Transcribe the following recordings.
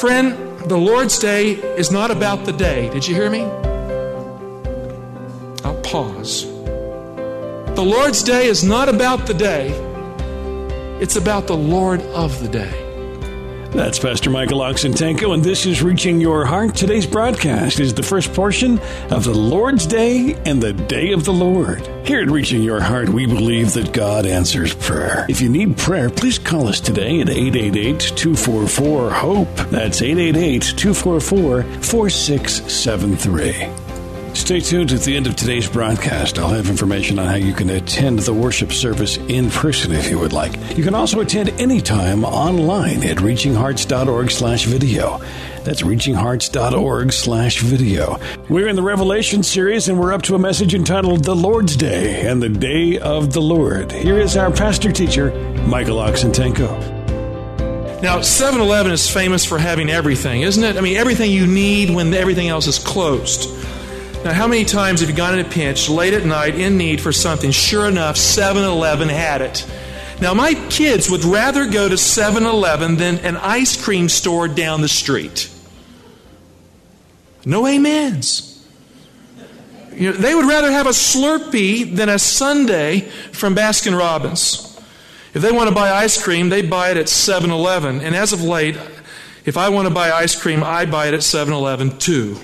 Friend, the Lord's Day is not about the day. Did you hear me? I'll pause. The Lord's Day is not about the day, it's about the Lord of the day. That's Pastor Michael Oxentenko, and this is Reaching Your Heart. Today's broadcast is the first portion of the Lord's Day and the Day of the Lord. Here at Reaching Your Heart, we believe that God answers prayer. If you need prayer, please call us today at 888 244 HOPE. That's 888 244 4673. Stay tuned at the end of today's broadcast. I'll have information on how you can attend the worship service in person if you would like. You can also attend anytime online at reachinghearts.org slash video. That's reachinghearts.org slash video. We're in the Revelation series and we're up to a message entitled The Lord's Day and the Day of the Lord. Here is our pastor teacher, Michael Oxentenko. Now, 7 Eleven is famous for having everything, isn't it? I mean, everything you need when everything else is closed. Now, how many times have you gone in a pinch late at night in need for something? Sure enough, 7 Eleven had it. Now, my kids would rather go to 7 Eleven than an ice cream store down the street. No amens. You know, they would rather have a Slurpee than a Sundae from Baskin Robbins. If they want to buy ice cream, they buy it at 7 Eleven. And as of late, if I want to buy ice cream, I buy it at 7 Eleven too.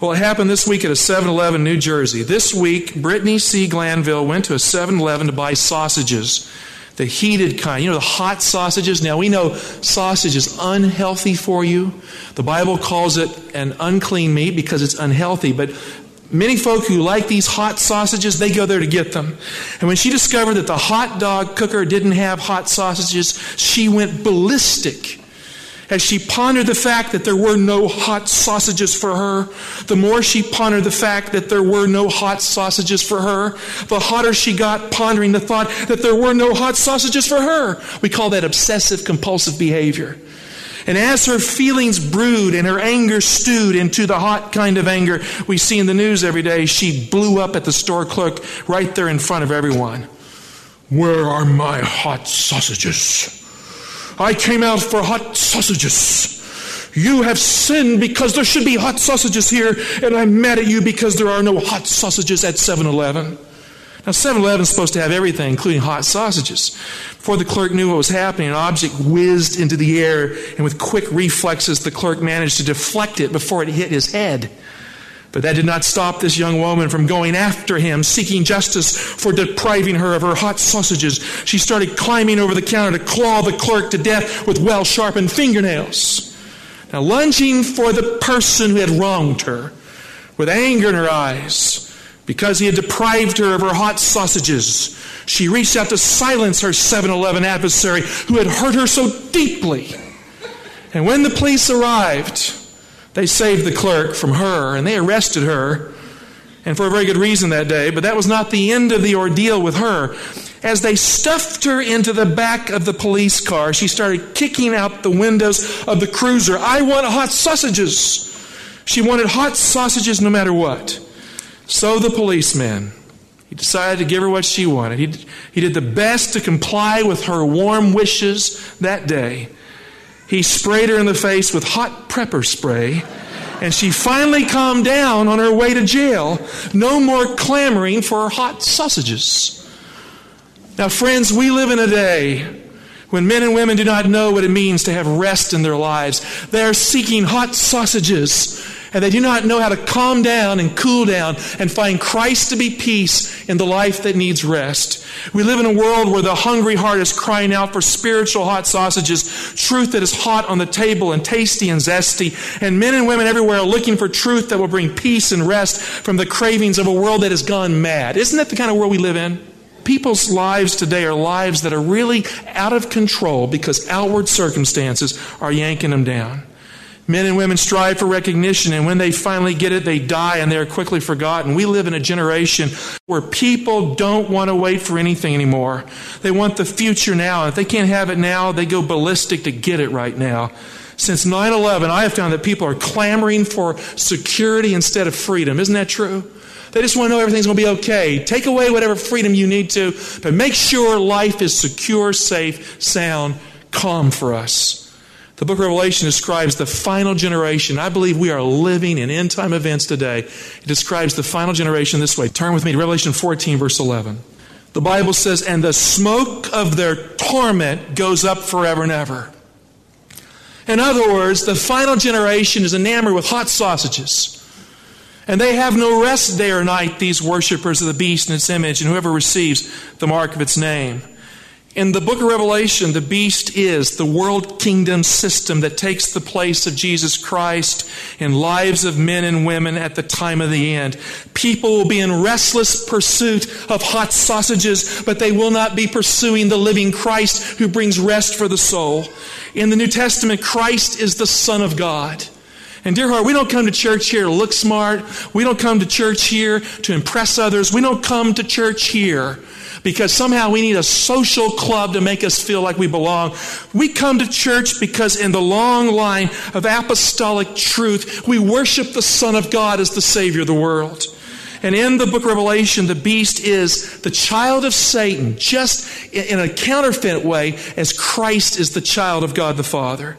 Well, it happened this week at a 7 Eleven, New Jersey. This week, Brittany C. Glanville went to a 7 Eleven to buy sausages, the heated kind. You know, the hot sausages. Now, we know sausage is unhealthy for you. The Bible calls it an unclean meat because it's unhealthy. But many folk who like these hot sausages, they go there to get them. And when she discovered that the hot dog cooker didn't have hot sausages, she went ballistic as she pondered the fact that there were no hot sausages for her, the more she pondered the fact that there were no hot sausages for her, the hotter she got pondering the thought that there were no hot sausages for her. We call that obsessive compulsive behavior. And as her feelings brewed and her anger stewed into the hot kind of anger we see in the news every day, she blew up at the store clerk right there in front of everyone. Where are my hot sausages? I came out for hot sausages. You have sinned because there should be hot sausages here, and I'm mad at you because there are no hot sausages at 7 Eleven. Now, 7 Eleven is supposed to have everything, including hot sausages. Before the clerk knew what was happening, an object whizzed into the air, and with quick reflexes, the clerk managed to deflect it before it hit his head. But that did not stop this young woman from going after him, seeking justice for depriving her of her hot sausages. She started climbing over the counter to claw the clerk to death with well sharpened fingernails. Now, lunging for the person who had wronged her, with anger in her eyes, because he had deprived her of her hot sausages, she reached out to silence her 7 Eleven adversary who had hurt her so deeply. And when the police arrived, they saved the clerk from her and they arrested her, and for a very good reason that day. But that was not the end of the ordeal with her. As they stuffed her into the back of the police car, she started kicking out the windows of the cruiser. I want hot sausages. She wanted hot sausages no matter what. So the policeman, he decided to give her what she wanted. He, he did the best to comply with her warm wishes that day. He sprayed her in the face with hot prepper spray, and she finally calmed down on her way to jail. No more clamoring for hot sausages. Now, friends, we live in a day when men and women do not know what it means to have rest in their lives. They are seeking hot sausages and they do not know how to calm down and cool down and find Christ to be peace in the life that needs rest. We live in a world where the hungry heart is crying out for spiritual hot sausages, truth that is hot on the table and tasty and zesty, and men and women everywhere are looking for truth that will bring peace and rest from the cravings of a world that has gone mad. Isn't that the kind of world we live in? people's lives today are lives that are really out of control because outward circumstances are yanking them down. Men and women strive for recognition, and when they finally get it, they die and they are quickly forgotten. We live in a generation where people don't want to wait for anything anymore. They want the future now. And if they can't have it now, they go ballistic to get it right now. Since 9 11, I have found that people are clamoring for security instead of freedom. Isn't that true? They just want to know everything's going to be okay. Take away whatever freedom you need to, but make sure life is secure, safe, sound, calm for us. The book of Revelation describes the final generation. I believe we are living in end time events today. It describes the final generation this way. Turn with me to Revelation 14, verse 11. The Bible says, And the smoke of their torment goes up forever and ever. In other words, the final generation is enamored with hot sausages. And they have no rest day or night, these worshippers of the beast and its image, and whoever receives the mark of its name. In the book of Revelation, the beast is the world kingdom system that takes the place of Jesus Christ in lives of men and women at the time of the end. People will be in restless pursuit of hot sausages, but they will not be pursuing the living Christ who brings rest for the soul. In the New Testament, Christ is the Son of God. And dear heart, we don't come to church here to look smart. We don't come to church here to impress others. We don't come to church here because somehow we need a social club to make us feel like we belong. We come to church because in the long line of apostolic truth, we worship the Son of God as the Savior of the world. And in the book of Revelation, the beast is the child of Satan, just in a counterfeit way, as Christ is the child of God the Father.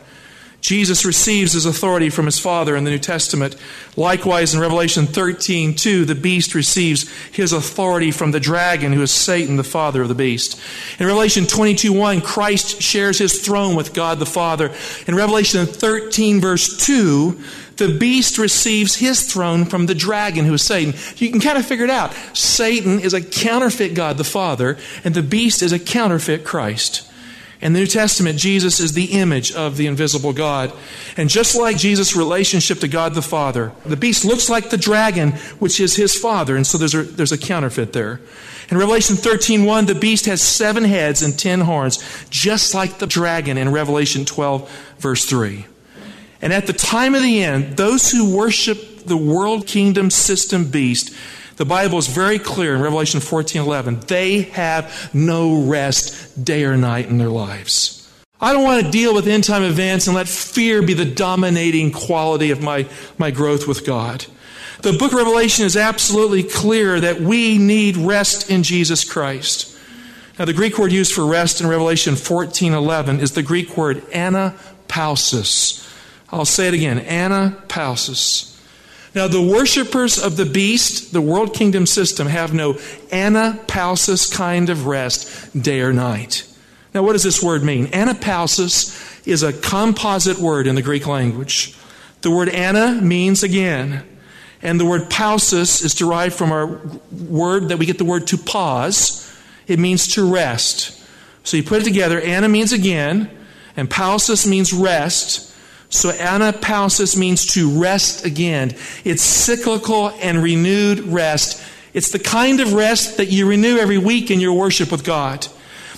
Jesus receives his authority from his Father in the New Testament. Likewise, in Revelation 13, 2, the beast receives his authority from the dragon, who is Satan, the father of the beast. In Revelation 22, 1, Christ shares his throne with God the Father. In Revelation 13, verse 2, the beast receives his throne from the dragon, who is Satan. You can kind of figure it out. Satan is a counterfeit God the Father, and the beast is a counterfeit Christ. In the New Testament, Jesus is the image of the invisible God. And just like Jesus' relationship to God the Father, the beast looks like the dragon, which is his father. And so there's a, there's a counterfeit there. In Revelation 13:1, the beast has seven heads and ten horns, just like the dragon in Revelation 12, verse 3. And at the time of the end, those who worship the world kingdom system beast the Bible is very clear in Revelation 14 11. They have no rest day or night in their lives. I don't want to deal with end time events and let fear be the dominating quality of my, my growth with God. The book of Revelation is absolutely clear that we need rest in Jesus Christ. Now, the Greek word used for rest in Revelation 14 11 is the Greek word anapausis. I'll say it again anapausis. Now, the worshippers of the beast, the world kingdom system, have no anapausis kind of rest day or night. Now, what does this word mean? Anapausis is a composite word in the Greek language. The word ana means again, and the word pausis is derived from our word that we get the word to pause. It means to rest. So you put it together, ana means again, and pausis means rest. So anapausis means to rest again. It's cyclical and renewed rest. It's the kind of rest that you renew every week in your worship with God.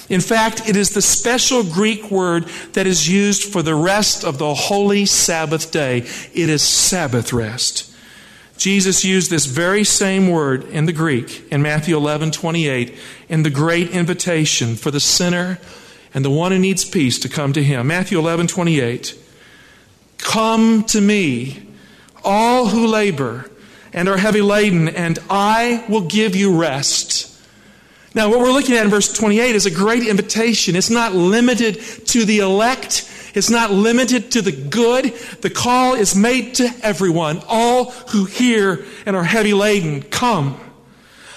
In fact, it is the special Greek word that is used for the rest of the holy Sabbath day. It is Sabbath rest. Jesus used this very same word in the Greek in Matthew 11 28 in the great invitation for the sinner and the one who needs peace to come to him. Matthew 11 28. Come to me, all who labor and are heavy laden, and I will give you rest. Now, what we're looking at in verse 28 is a great invitation. It's not limited to the elect. It's not limited to the good. The call is made to everyone. All who hear and are heavy laden, come.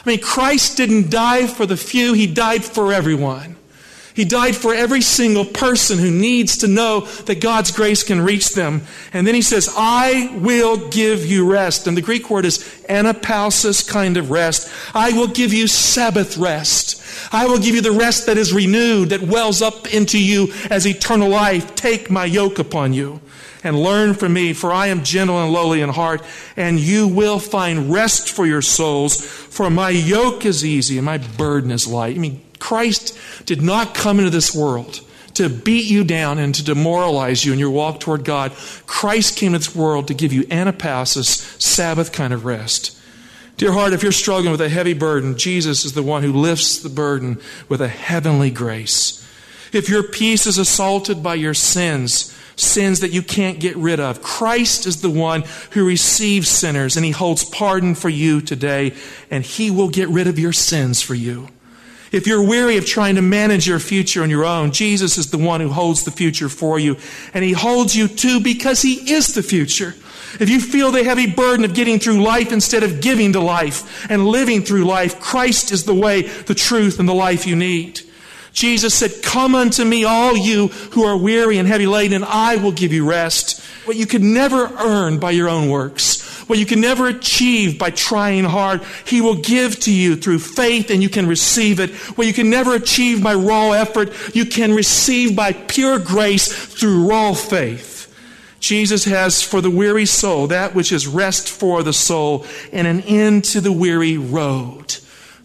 I mean, Christ didn't die for the few, He died for everyone. He died for every single person who needs to know that God's grace can reach them. And then he says, I will give you rest. And the Greek word is anapausis kind of rest. I will give you Sabbath rest. I will give you the rest that is renewed, that wells up into you as eternal life. Take my yoke upon you. and learn from me, for I am gentle and lowly in heart, and you will find rest for your souls. For my yoke is easy and my burden is light. I mean, Christ did not come into this world to beat you down and to demoralize you in your walk toward God. Christ came into this world to give you anapausis, Sabbath kind of rest. Dear heart, if you're struggling with a heavy burden, Jesus is the one who lifts the burden with a heavenly grace. If your peace is assaulted by your sins, sins that you can't get rid of, Christ is the one who receives sinners and he holds pardon for you today and he will get rid of your sins for you. If you're weary of trying to manage your future on your own, Jesus is the one who holds the future for you. And He holds you too because He is the future. If you feel the heavy burden of getting through life instead of giving to life and living through life, Christ is the way, the truth, and the life you need. Jesus said, Come unto me, all you who are weary and heavy laden, and I will give you rest. What you could never earn by your own works what you can never achieve by trying hard, He will give to you through faith and you can receive it. What you can never achieve by raw effort, you can receive by pure grace through raw faith. Jesus has for the weary soul that which is rest for the soul and an end to the weary road.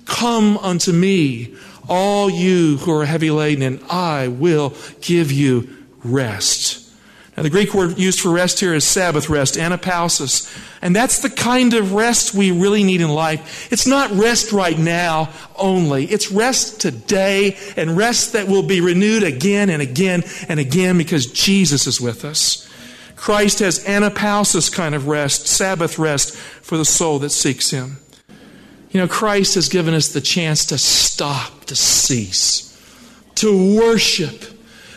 Come unto me, all you who are heavy laden, and I will give you rest. Now, the Greek word used for rest here is Sabbath rest, anapausis. And that's the kind of rest we really need in life. It's not rest right now only. It's rest today and rest that will be renewed again and again and again because Jesus is with us. Christ has anapausis kind of rest, Sabbath rest for the soul that seeks Him. You know, Christ has given us the chance to stop, to cease, to worship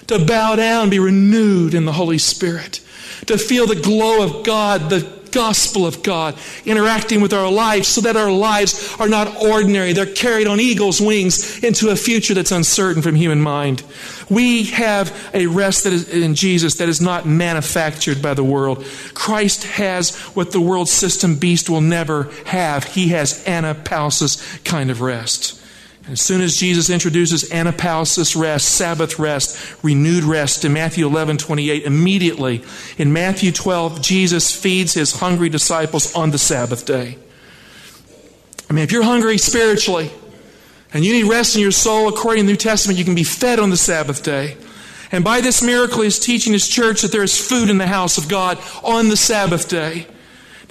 to bow down, be renewed in the Holy Spirit, to feel the glow of God, the gospel of God interacting with our lives so that our lives are not ordinary. They're carried on eagle's wings into a future that's uncertain from human mind. We have a rest that is in Jesus that is not manufactured by the world. Christ has what the world system beast will never have. He has anapausis kind of rest. As soon as Jesus introduces anapausis rest, Sabbath rest, renewed rest in Matthew 11, 28, immediately in Matthew 12, Jesus feeds his hungry disciples on the Sabbath day. I mean, if you're hungry spiritually and you need rest in your soul, according to the New Testament, you can be fed on the Sabbath day. And by this miracle, he's teaching his church that there is food in the house of God on the Sabbath day.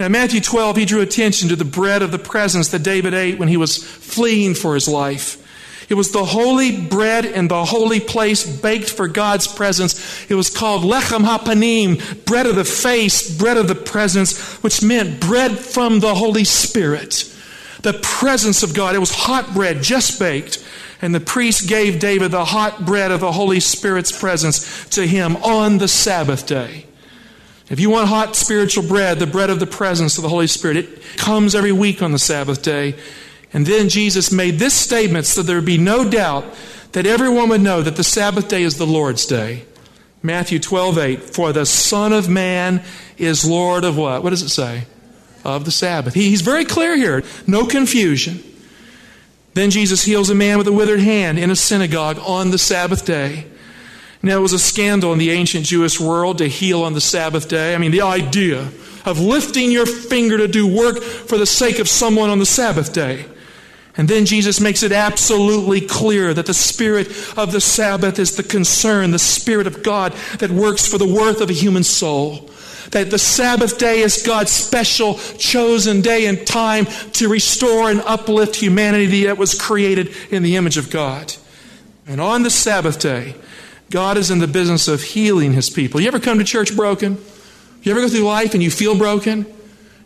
Now, in Matthew 12, he drew attention to the bread of the presence that David ate when he was fleeing for his life. It was the holy bread in the holy place baked for God's presence. It was called lechem hapanim, bread of the face, bread of the presence, which meant bread from the Holy Spirit. The presence of God. It was hot bread, just baked. And the priest gave David the hot bread of the Holy Spirit's presence to him on the Sabbath day. If you want hot spiritual bread, the bread of the presence of the Holy Spirit, it comes every week on the Sabbath day. And then Jesus made this statement so there would be no doubt that everyone would know that the Sabbath day is the Lord's day. Matthew 12, 8. For the Son of Man is Lord of what? What does it say? Of the Sabbath. He, he's very clear here. No confusion. Then Jesus heals a man with a withered hand in a synagogue on the Sabbath day. Now, it was a scandal in the ancient Jewish world to heal on the Sabbath day. I mean, the idea of lifting your finger to do work for the sake of someone on the Sabbath day. And then Jesus makes it absolutely clear that the spirit of the Sabbath is the concern, the spirit of God that works for the worth of a human soul. That the Sabbath day is God's special chosen day and time to restore and uplift humanity that was created in the image of God. And on the Sabbath day, God is in the business of healing his people. You ever come to church broken? You ever go through life and you feel broken?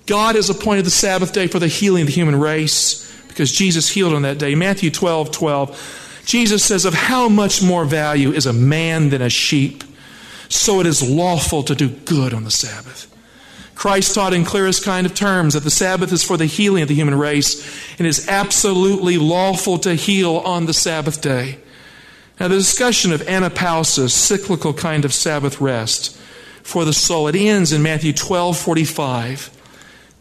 God has appointed the Sabbath day for the healing of the human race because Jesus healed on that day. Matthew 12 12. Jesus says, Of how much more value is a man than a sheep? So it is lawful to do good on the Sabbath. Christ taught in clearest kind of terms that the Sabbath is for the healing of the human race and is absolutely lawful to heal on the Sabbath day. Now, the discussion of anapausis, cyclical kind of Sabbath rest for the soul, it ends in Matthew 12 45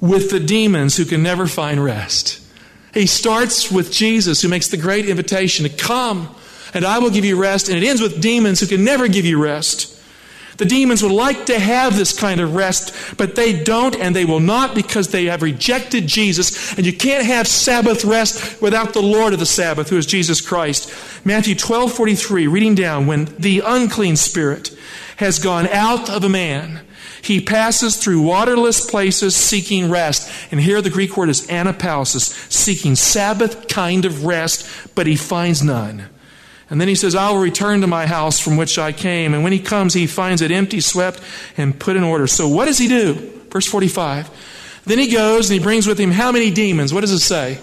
with the demons who can never find rest. He starts with Jesus, who makes the great invitation to come, and I will give you rest, and it ends with demons who can never give you rest. The demons would like to have this kind of rest, but they don't and they will not because they have rejected Jesus. And you can't have Sabbath rest without the Lord of the Sabbath, who is Jesus Christ. Matthew 12 43, reading down, when the unclean spirit has gone out of a man, he passes through waterless places seeking rest. And here the Greek word is anapausis, seeking Sabbath kind of rest, but he finds none. And then he says, I will return to my house from which I came. And when he comes, he finds it empty, swept, and put in order. So what does he do? Verse 45. Then he goes and he brings with him how many demons? What does it say?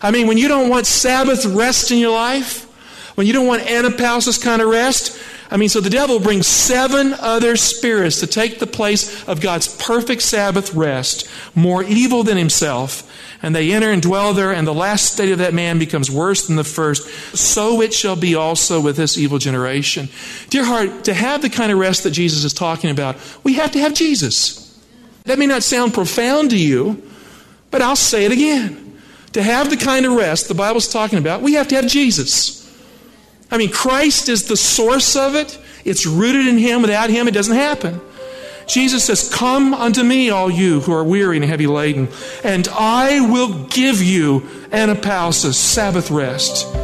I mean, when you don't want Sabbath rest in your life, when you don't want anapausis kind of rest, I mean, so the devil brings seven other spirits to take the place of God's perfect Sabbath rest, more evil than himself. And they enter and dwell there, and the last state of that man becomes worse than the first. So it shall be also with this evil generation. Dear heart, to have the kind of rest that Jesus is talking about, we have to have Jesus. That may not sound profound to you, but I'll say it again. To have the kind of rest the Bible's talking about, we have to have Jesus. I mean, Christ is the source of it. It's rooted in Him. Without Him, it doesn't happen. Jesus says, Come unto me, all you who are weary and heavy laden, and I will give you anapausis, Sabbath rest.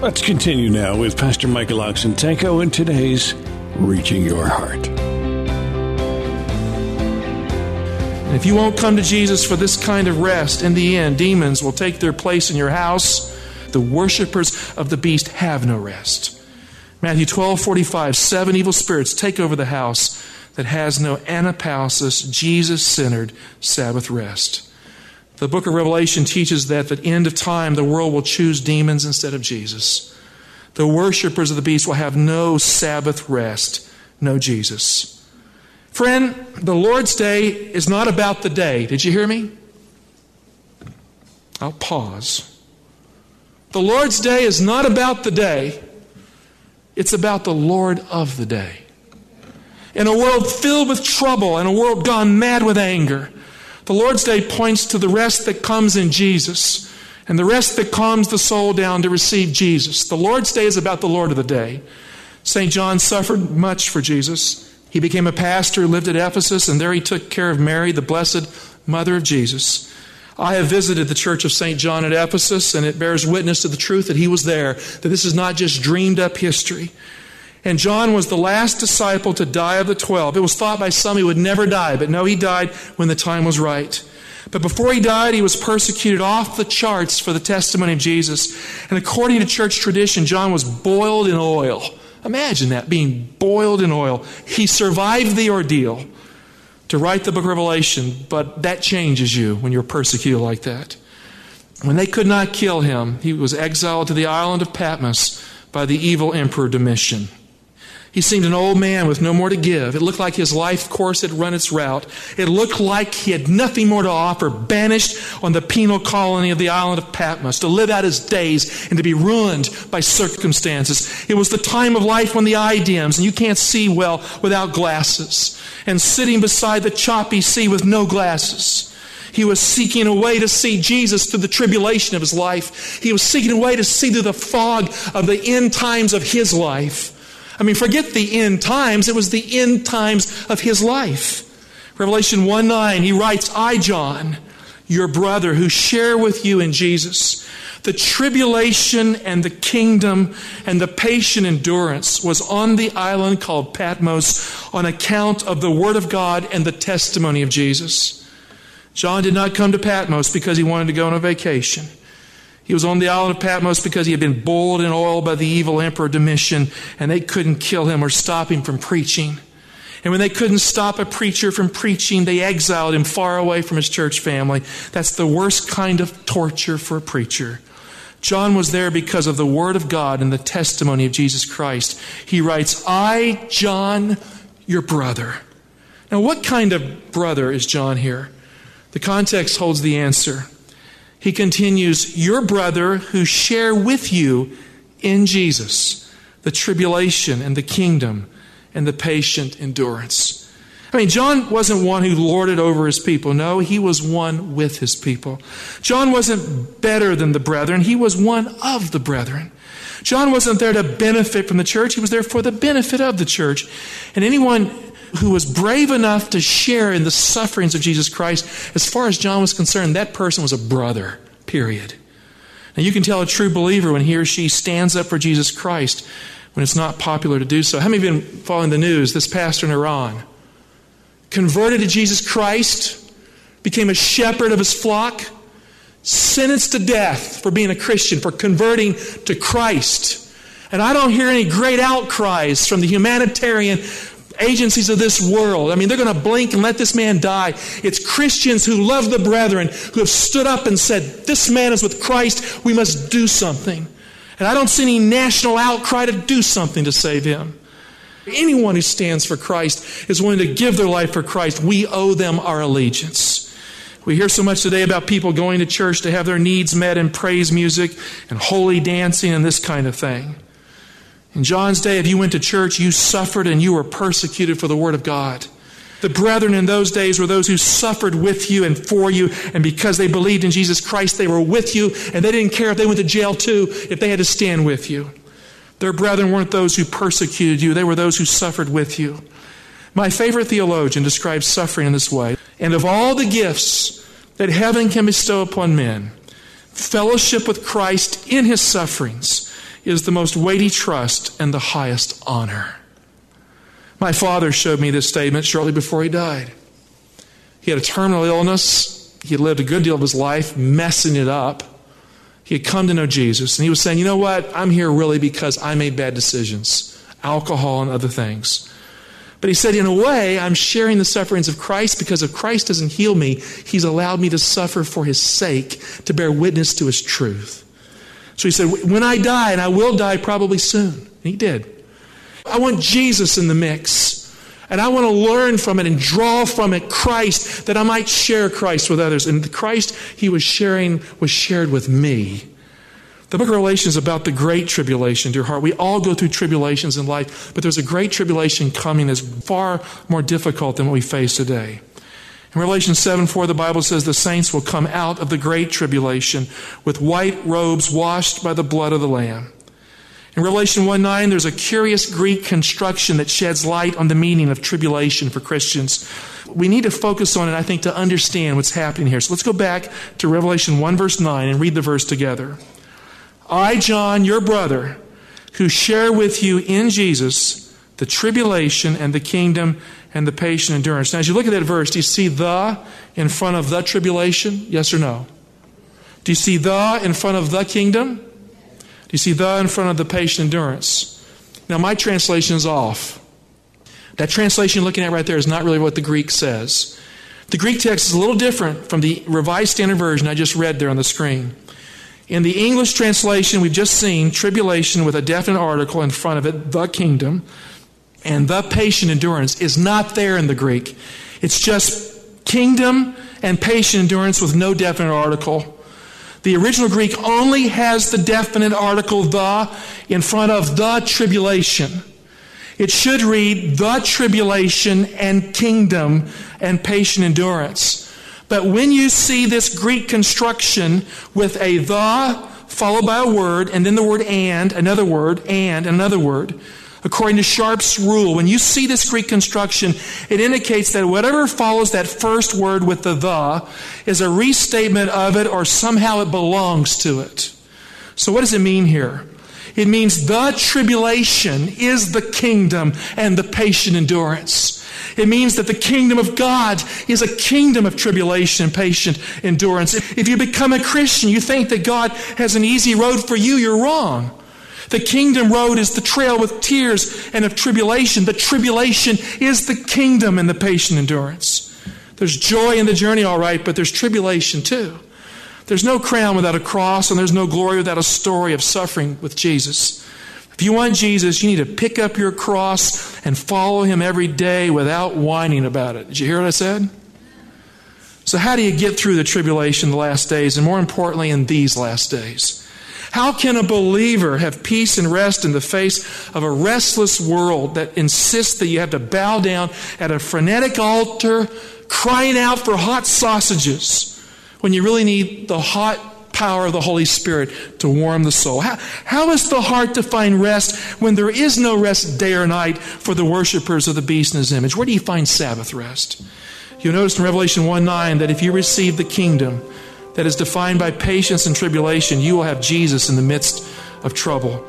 Let's continue now with Pastor Michael Oxentenko in today's Reaching Your Heart. If you won't come to Jesus for this kind of rest, in the end, demons will take their place in your house. The worshippers of the beast have no rest. Matthew 12 45, seven evil spirits take over the house that has no anapausis, Jesus centered Sabbath rest. The book of Revelation teaches that at the end of time, the world will choose demons instead of Jesus. The worshippers of the beast will have no Sabbath rest, no Jesus. Friend, the Lord's day is not about the day. Did you hear me? I'll pause. The Lord's day is not about the day, it's about the Lord of the day. In a world filled with trouble, in a world gone mad with anger, the Lord's Day points to the rest that comes in Jesus and the rest that calms the soul down to receive Jesus. The Lord's Day is about the Lord of the day. St. John suffered much for Jesus. He became a pastor, lived at Ephesus, and there he took care of Mary, the blessed mother of Jesus. I have visited the church of St. John at Ephesus, and it bears witness to the truth that he was there, that this is not just dreamed up history. And John was the last disciple to die of the twelve. It was thought by some he would never die, but no, he died when the time was right. But before he died, he was persecuted off the charts for the testimony of Jesus. And according to church tradition, John was boiled in oil. Imagine that, being boiled in oil. He survived the ordeal to write the book of Revelation, but that changes you when you're persecuted like that. When they could not kill him, he was exiled to the island of Patmos by the evil emperor Domitian. He seemed an old man with no more to give. It looked like his life course had run its route. It looked like he had nothing more to offer, banished on the penal colony of the island of Patmos, to live out his days and to be ruined by circumstances. It was the time of life when the eye dims and you can't see well without glasses. And sitting beside the choppy sea with no glasses. He was seeking a way to see Jesus through the tribulation of his life. He was seeking a way to see through the fog of the end times of his life. I mean, forget the end times, it was the end times of his life. Revelation 1 9, he writes, I, John, your brother, who share with you in Jesus, the tribulation and the kingdom and the patient endurance was on the island called Patmos on account of the Word of God and the testimony of Jesus. John did not come to Patmos because he wanted to go on a vacation. He was on the island of Patmos because he had been boiled in oil by the evil emperor Domitian, and they couldn't kill him or stop him from preaching. And when they couldn't stop a preacher from preaching, they exiled him far away from his church family. That's the worst kind of torture for a preacher. John was there because of the Word of God and the testimony of Jesus Christ. He writes, I, John, your brother. Now, what kind of brother is John here? The context holds the answer. He continues, Your brother who share with you in Jesus the tribulation and the kingdom and the patient endurance. I mean, John wasn't one who lorded over his people. No, he was one with his people. John wasn't better than the brethren, he was one of the brethren. John wasn't there to benefit from the church, he was there for the benefit of the church. And anyone who was brave enough to share in the sufferings of Jesus Christ, as far as John was concerned, that person was a brother, period. Now, you can tell a true believer when he or she stands up for Jesus Christ when it's not popular to do so. How many of you have been following the news? This pastor in Iran converted to Jesus Christ, became a shepherd of his flock, sentenced to death for being a Christian, for converting to Christ. And I don't hear any great outcries from the humanitarian agencies of this world. I mean, they're going to blink and let this man die. It's Christians who love the brethren who have stood up and said, This man is with Christ. We must do something. And I don't see any national outcry to do something to save him. Anyone who stands for Christ is willing to give their life for Christ. We owe them our allegiance. We hear so much today about people going to church to have their needs met in praise music and holy dancing and this kind of thing. In John's day, if you went to church, you suffered and you were persecuted for the Word of God. The brethren in those days were those who suffered with you and for you, and because they believed in Jesus Christ, they were with you, and they didn't care if they went to jail too, if they had to stand with you. Their brethren weren't those who persecuted you, they were those who suffered with you. My favorite theologian describes suffering in this way And of all the gifts that heaven can bestow upon men, fellowship with Christ in his sufferings is the most weighty trust and the highest honor. My father showed me this statement shortly before he died. He had a terminal illness. He had lived a good deal of his life messing it up. He had come to know Jesus, and he was saying, You know what? I'm here really because I made bad decisions, alcohol and other things. But he said, In a way, I'm sharing the sufferings of Christ because if Christ doesn't heal me, he's allowed me to suffer for his sake, to bear witness to his truth. So he said, When I die, and I will die probably soon, and he did. I want Jesus in the mix. And I want to learn from it and draw from it Christ that I might share Christ with others. And the Christ he was sharing was shared with me. The book of Revelation is about the great tribulation, dear heart. We all go through tribulations in life, but there's a great tribulation coming that's far more difficult than what we face today. In Revelation 7 4, the Bible says the saints will come out of the great tribulation with white robes washed by the blood of the Lamb. In Revelation 1 9, there's a curious Greek construction that sheds light on the meaning of tribulation for Christians. We need to focus on it, I think, to understand what's happening here. So let's go back to Revelation 1 verse 9 and read the verse together. I, John, your brother, who share with you in Jesus the tribulation and the kingdom and the patient endurance. Now, as you look at that verse, do you see the in front of the tribulation? Yes or no? Do you see the in front of the kingdom? Do you see the in front of the patient endurance? Now, my translation is off. That translation you're looking at right there is not really what the Greek says. The Greek text is a little different from the Revised Standard Version I just read there on the screen. In the English translation, we've just seen tribulation with a definite article in front of it, the kingdom, and the patient endurance is not there in the Greek. It's just kingdom and patient endurance with no definite article. The original Greek only has the definite article the in front of the tribulation. It should read the tribulation and kingdom and patient endurance. But when you see this Greek construction with a the followed by a word and then the word and, another word, and another word, According to Sharp's rule, when you see this Greek construction, it indicates that whatever follows that first word with the the is a restatement of it or somehow it belongs to it. So, what does it mean here? It means the tribulation is the kingdom and the patient endurance. It means that the kingdom of God is a kingdom of tribulation and patient endurance. If you become a Christian, you think that God has an easy road for you, you're wrong. The kingdom road is the trail with tears and of tribulation. The tribulation is the kingdom and the patient endurance. There's joy in the journey, all right, but there's tribulation too. There's no crown without a cross, and there's no glory without a story of suffering with Jesus. If you want Jesus, you need to pick up your cross and follow him every day without whining about it. Did you hear what I said? So, how do you get through the tribulation, the last days, and more importantly, in these last days? How can a believer have peace and rest in the face of a restless world that insists that you have to bow down at a frenetic altar, crying out for hot sausages, when you really need the hot power of the Holy Spirit to warm the soul? How, how is the heart to find rest when there is no rest day or night for the worshippers of the beast and his image? Where do you find Sabbath rest? You'll notice in Revelation 1 9 that if you receive the kingdom that is defined by patience and tribulation, you will have Jesus in the midst of trouble.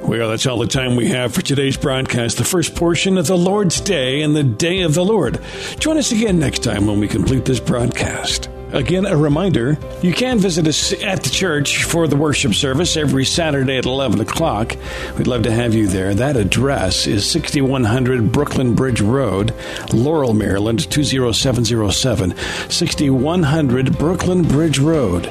Well, that's all the time we have for today's broadcast, the first portion of the Lord's Day and the Day of the Lord. Join us again next time when we complete this broadcast. Again, a reminder you can visit us at the church for the worship service every Saturday at 11 o'clock. We'd love to have you there. That address is 6100 Brooklyn Bridge Road, Laurel, Maryland 20707. 6100 Brooklyn Bridge Road.